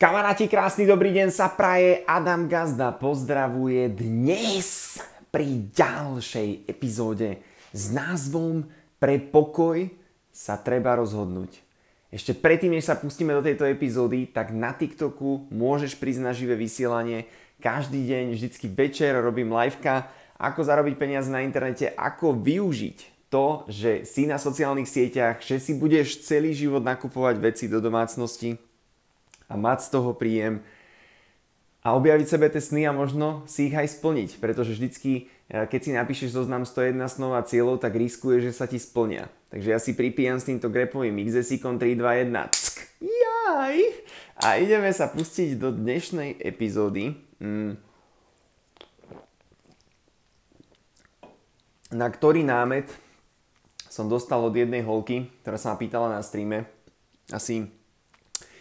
Kamaráti, krásny dobrý deň sa praje. Adam Gazda pozdravuje dnes pri ďalšej epizóde s názvom Pre pokoj sa treba rozhodnúť. Ešte predtým, než sa pustíme do tejto epizódy, tak na TikToku môžeš prísť na živé vysielanie. Každý deň, vždycky večer robím liveka, ako zarobiť peniaze na internete, ako využiť to, že si na sociálnych sieťach, že si budeš celý život nakupovať veci do domácnosti, a mať z toho príjem a objaviť sebe tie sny a možno si ich aj splniť, pretože vždycky, e, keď si napíšeš zoznam 101 snov a cieľov, tak riskuje, že sa ti splnia. Takže ja si pripíjam s týmto grepovým XSICom 3, 2, 1. Ck, jaj! A ideme sa pustiť do dnešnej epizódy, mm, na ktorý námet som dostal od jednej holky, ktorá sa ma pýtala na streame asi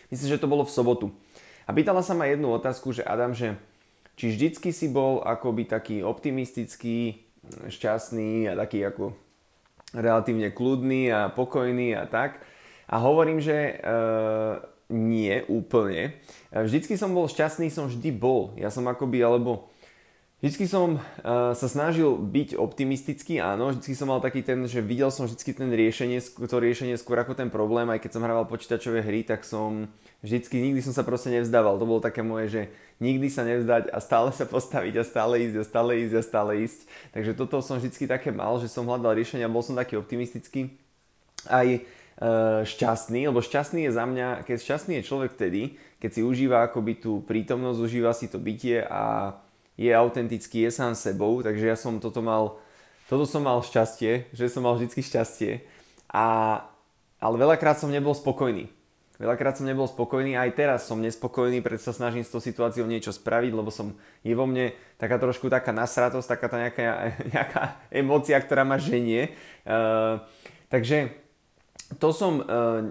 Myslím, že to bolo v sobotu. A pýtala sa ma jednu otázku, že Adam, že či vždycky si bol akoby taký optimistický, šťastný a taký ako relatívne kľudný a pokojný a tak. A hovorím, že e, nie úplne. Vždycky som bol šťastný, som vždy bol. Ja som akoby, alebo Vždycky som uh, sa snažil byť optimistický, áno, vždycky som mal taký ten, že videl som vždycky ten riešenie, to riešenie skôr ako ten problém, aj keď som hrával počítačové hry, tak som vždycky, nikdy som sa proste nevzdával, to bolo také moje, že nikdy sa nevzdať a stále sa postaviť a stále ísť a stále ísť a stále ísť. Takže toto som vždycky také mal, že som hľadal riešenia, bol som taký optimistický, aj uh, šťastný, lebo šťastný je za mňa, keď šťastný je človek vtedy, keď si užíva akoby tú prítomnosť, užíva si to bytie a je autentický, je sám sebou, takže ja som toto mal, toto som mal šťastie, že som mal vždycky šťastie. A, ale veľakrát som nebol spokojný. Veľakrát som nebol spokojný, aj teraz som nespokojný, preto sa snažím s tou situáciou niečo spraviť, lebo som, je vo mne taká trošku taká nasratosť, taká tá nejaká, nejaká emócia, ktorá ma ženie. Uh, takže to som, uh,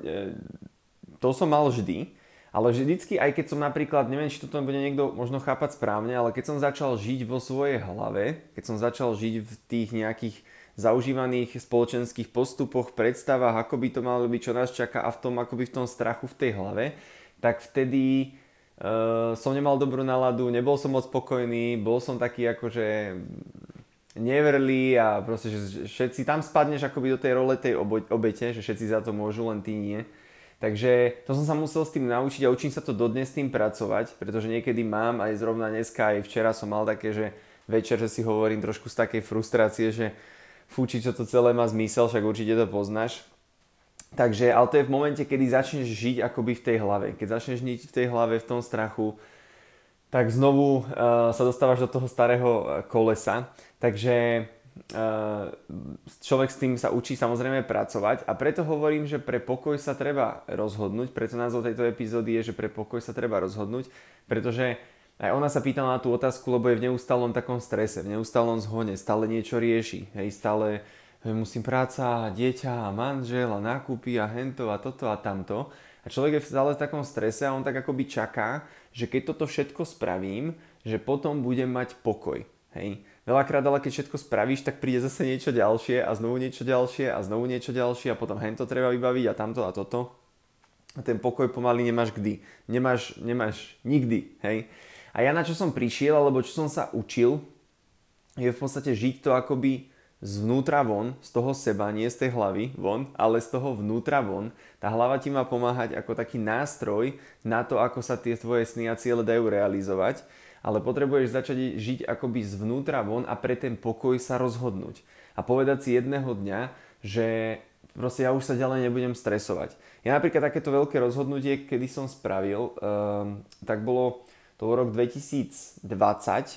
to som mal vždy. Ale vždycky, aj keď som napríklad, neviem, či toto bude niekto možno chápať správne, ale keď som začal žiť vo svojej hlave, keď som začal žiť v tých nejakých zaužívaných spoločenských postupoch, predstavách, ako by to malo byť, čo nás čaká a v tom, akoby v tom strachu v tej hlave, tak vtedy uh, som nemal dobrú náladu, nebol som moc spokojný, bol som taký akože neverlý a proste, že všetci tam spadneš akoby do tej role tej obete, že všetci za to môžu, len ty nie. Takže to som sa musel s tým naučiť a učím sa to dodnes s tým pracovať, pretože niekedy mám aj zrovna dneska, aj včera som mal také, že večer, že si hovorím trošku z takej frustrácie, že fúči, čo to celé má zmysel, však určite to poznáš. Takže, ale to je v momente, kedy začneš žiť akoby v tej hlave. Keď začneš žiť v tej hlave, v tom strachu, tak znovu uh, sa dostávaš do toho starého eh, kolesa. Takže človek s tým sa učí samozrejme pracovať a preto hovorím, že pre pokoj sa treba rozhodnúť, preto názov tejto epizódy je, že pre pokoj sa treba rozhodnúť, pretože aj ona sa pýtala na tú otázku, lebo je v neustálom takom strese, v neustálom zhone, stále niečo rieši, hej, stále musím práca, dieťa manžel a nákupy a hento a toto a tamto. A človek je stále v takom strese a on tak akoby čaká, že keď toto všetko spravím, že potom budem mať pokoj. Hej. Veľakrát ale keď všetko spravíš, tak príde zase niečo ďalšie a znovu niečo ďalšie a znovu niečo ďalšie a potom hento treba vybaviť a tamto a toto. A ten pokoj pomaly nemáš kdy. Nemáš, nemáš nikdy, hej. A ja na čo som prišiel, alebo čo som sa učil, je v podstate žiť to akoby zvnútra von, z toho seba, nie z tej hlavy von, ale z toho vnútra von. Tá hlava ti má pomáhať ako taký nástroj na to, ako sa tie tvoje sny a ciele dajú realizovať ale potrebuješ začať žiť akoby zvnútra von a pre ten pokoj sa rozhodnúť. A povedať si jedného dňa, že proste ja už sa ďalej nebudem stresovať. Ja napríklad takéto veľké rozhodnutie, kedy som spravil, um, tak bolo to rok 2020,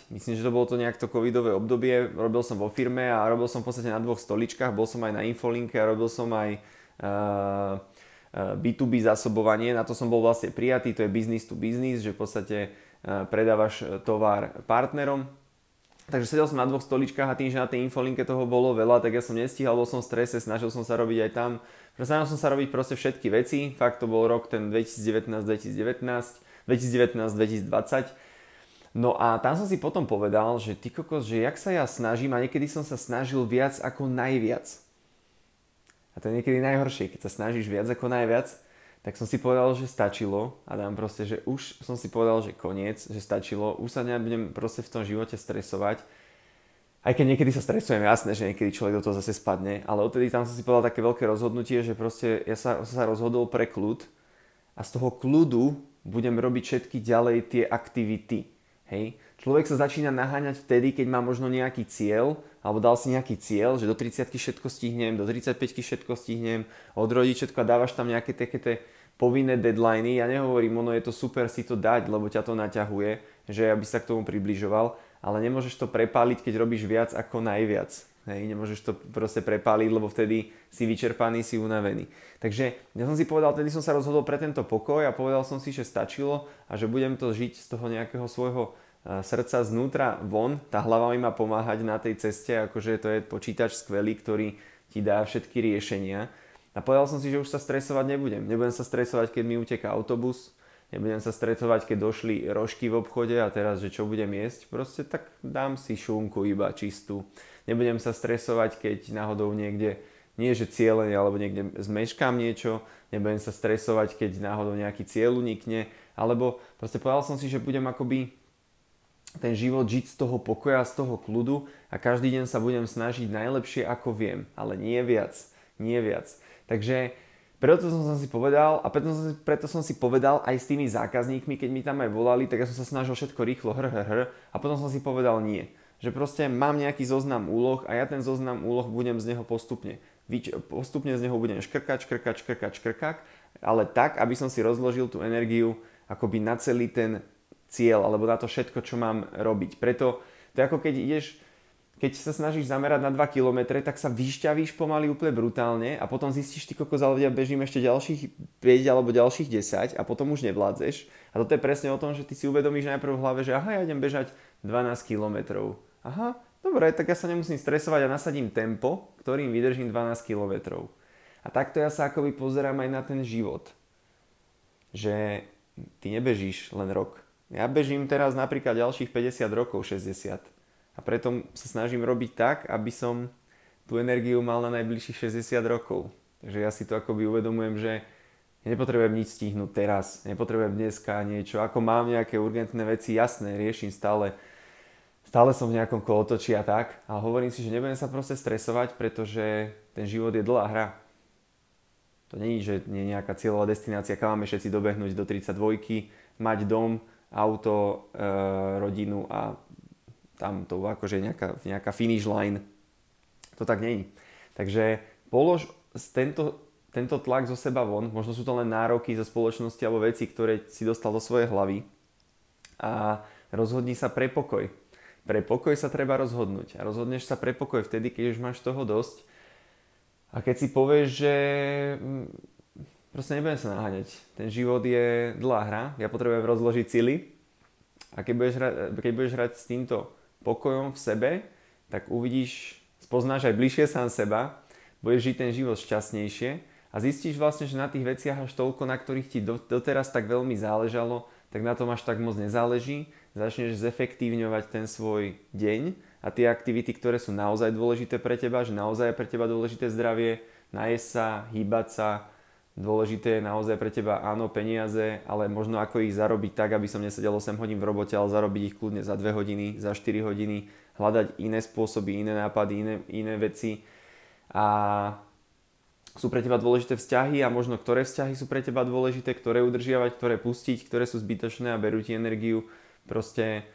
myslím, že to bolo to nejak to covidové obdobie, robil som vo firme a robil som v podstate na dvoch stoličkách, bol som aj na infolinke a robil som aj uh, B2B zásobovanie, na to som bol vlastne prijatý, to je business to business, že v podstate Eh, predávaš eh, tovar partnerom. Takže sedel som na dvoch stoličkách a tým, že na tej infolinke toho bolo veľa, tak ja som nestíhal, bol som v strese, snažil som sa robiť aj tam. Snažil som sa robiť proste všetky veci. Fakt to bol rok ten 2019-2019, 2019-2020. No a tam som si potom povedal, že ty kokos, že jak sa ja snažím a niekedy som sa snažil viac ako najviac. A to je niekedy najhoršie, keď sa snažíš viac ako najviac, tak som si povedal, že stačilo a dám proste, že už som si povedal, že koniec, že stačilo, už sa nebudem proste v tom živote stresovať. Aj keď niekedy sa stresujem, jasné, že niekedy človek do toho zase spadne, ale odtedy tam som si povedal také veľké rozhodnutie, že proste ja sa, sa rozhodol pre kľud a z toho kľudu budem robiť všetky ďalej tie aktivity. Hej? Človek sa začína naháňať vtedy, keď má možno nejaký cieľ, alebo dal si nejaký cieľ, že do 30 všetko stihnem, do 35 všetko stihnem, odrodiť všetko a dávaš tam nejaké také povinné deadliny. Ja nehovorím, ono je to super si to dať, lebo ťa to naťahuje, že aby sa k tomu približoval, ale nemôžeš to prepáliť, keď robíš viac ako najviac. Hej, nemôžeš to proste prepáliť, lebo vtedy si vyčerpaný, si unavený. Takže ja som si povedal, tedy som sa rozhodol pre tento pokoj a povedal som si, že stačilo a že budem to žiť z toho nejakého svojho srdca znútra von, tá hlava mi má pomáhať na tej ceste, akože to je počítač skvelý, ktorý ti dá všetky riešenia. A povedal som si, že už sa stresovať nebudem. Nebudem sa stresovať, keď mi uteká autobus, nebudem sa stresovať, keď došli rožky v obchode a teraz, že čo budem jesť, proste tak dám si šunku iba čistú. Nebudem sa stresovať, keď náhodou niekde, nie že cieľene, alebo niekde zmeškám niečo, nebudem sa stresovať, keď náhodou nejaký cieľ unikne, alebo proste povedal som si, že budem akoby ten život žiť z toho pokoja, z toho kľudu a každý deň sa budem snažiť najlepšie ako viem, ale nie viac, nie viac. Takže preto som si povedal a preto som, preto som si povedal aj s tými zákazníkmi, keď mi tam aj volali, tak ja som sa snažil všetko rýchlo hr, hr, hr a potom som si povedal nie. Že proste mám nejaký zoznam úloh a ja ten zoznam úloh budem z neho postupne. Postupne z neho budem škrkať, škrkať, škrkať, škrkať, ale tak, aby som si rozložil tú energiu akoby na celý ten cieľ alebo na to všetko, čo mám robiť. Preto to je ako keď ideš, keď sa snažíš zamerať na 2 km, tak sa vyšťavíš pomaly úplne brutálne a potom zistíš, ty kokos, ale bežím ešte ďalších 5 alebo ďalších 10 a potom už nevládzeš. A toto je presne o tom, že ty si uvedomíš najprv v hlave, že aha, ja idem bežať 12 km. Aha, dobre, tak ja sa nemusím stresovať a nasadím tempo, ktorým vydržím 12 km. A takto ja sa akoby pozerám aj na ten život. Že ty nebežíš len rok, ja bežím teraz napríklad ďalších 50 rokov, 60. A preto sa snažím robiť tak, aby som tú energiu mal na najbližších 60 rokov. Takže ja si to akoby uvedomujem, že nepotrebujem nič stihnúť teraz, nepotrebujem dneska niečo. Ako mám nejaké urgentné veci, jasné, riešim stále, stále som v nejakom kolotočí a tak. Ale hovorím si, že nebudem sa proste stresovať, pretože ten život je dlhá hra. To není, že nie je nejaká cieľová destinácia, kam máme všetci dobehnúť do 32, mať dom, auto, e, rodinu a tam to akože nejaká, nejaká finish line. To tak není. Takže polož tento, tento tlak zo seba von, možno sú to len nároky zo spoločnosti alebo veci, ktoré si dostal do svojej hlavy a rozhodni sa pre pokoj. Pre pokoj sa treba rozhodnúť a rozhodneš sa pre pokoj vtedy, keď už máš toho dosť a keď si povieš, že Proste nebudem sa naháňať. Ten život je dlhá hra, ja potrebujem rozložiť sily a keď budeš, hrať, keď budeš hrať s týmto pokojom v sebe, tak uvidíš, spoznáš aj bližšie sám seba, budeš žiť ten život šťastnejšie a zistíš vlastne, že na tých veciach až toľko, na ktorých ti doteraz tak veľmi záležalo, tak na tom až tak moc nezáleží. Začneš zefektívňovať ten svoj deň a tie aktivity, ktoré sú naozaj dôležité pre teba, že naozaj je pre teba dôležité zdravie, najesť sa, hýbať sa, Dôležité je naozaj pre teba áno peniaze, ale možno ako ich zarobiť tak, aby som nesedel 8 hodín v robote, ale zarobiť ich kľudne za 2 hodiny, za 4 hodiny, hľadať iné spôsoby, iné nápady, iné, iné veci. A sú pre teba dôležité vzťahy a možno ktoré vzťahy sú pre teba dôležité, ktoré udržiavať, ktoré pustiť, ktoré sú zbytočné a berú ti energiu. Proste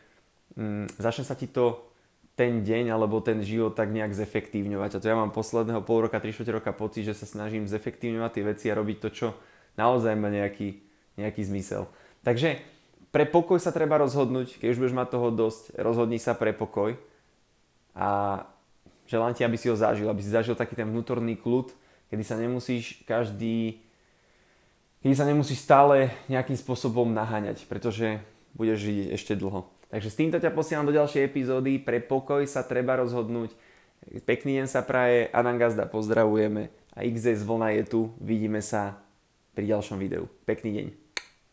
mm, začne sa ti to ten deň alebo ten život tak nejak zefektívňovať. A to ja mám posledného pol roka, 3 roka pocit, že sa snažím zefektívňovať tie veci a robiť to, čo naozaj má nejaký, nejaký zmysel. Takže pre pokoj sa treba rozhodnúť, keď už budeš mať toho dosť, rozhodni sa pre pokoj a želám ti, aby si ho zažil, aby si zažil taký ten vnútorný kľud, kedy sa nemusíš každý kedy sa nemusíš stále nejakým spôsobom naháňať, pretože budeš žiť ešte dlho. Takže s týmto ťa posielam do ďalšej epizódy. Pre pokoj sa treba rozhodnúť. Pekný deň sa praje, Adam Gazda pozdravujeme a XS Vlna je tu. Vidíme sa pri ďalšom videu. Pekný deň.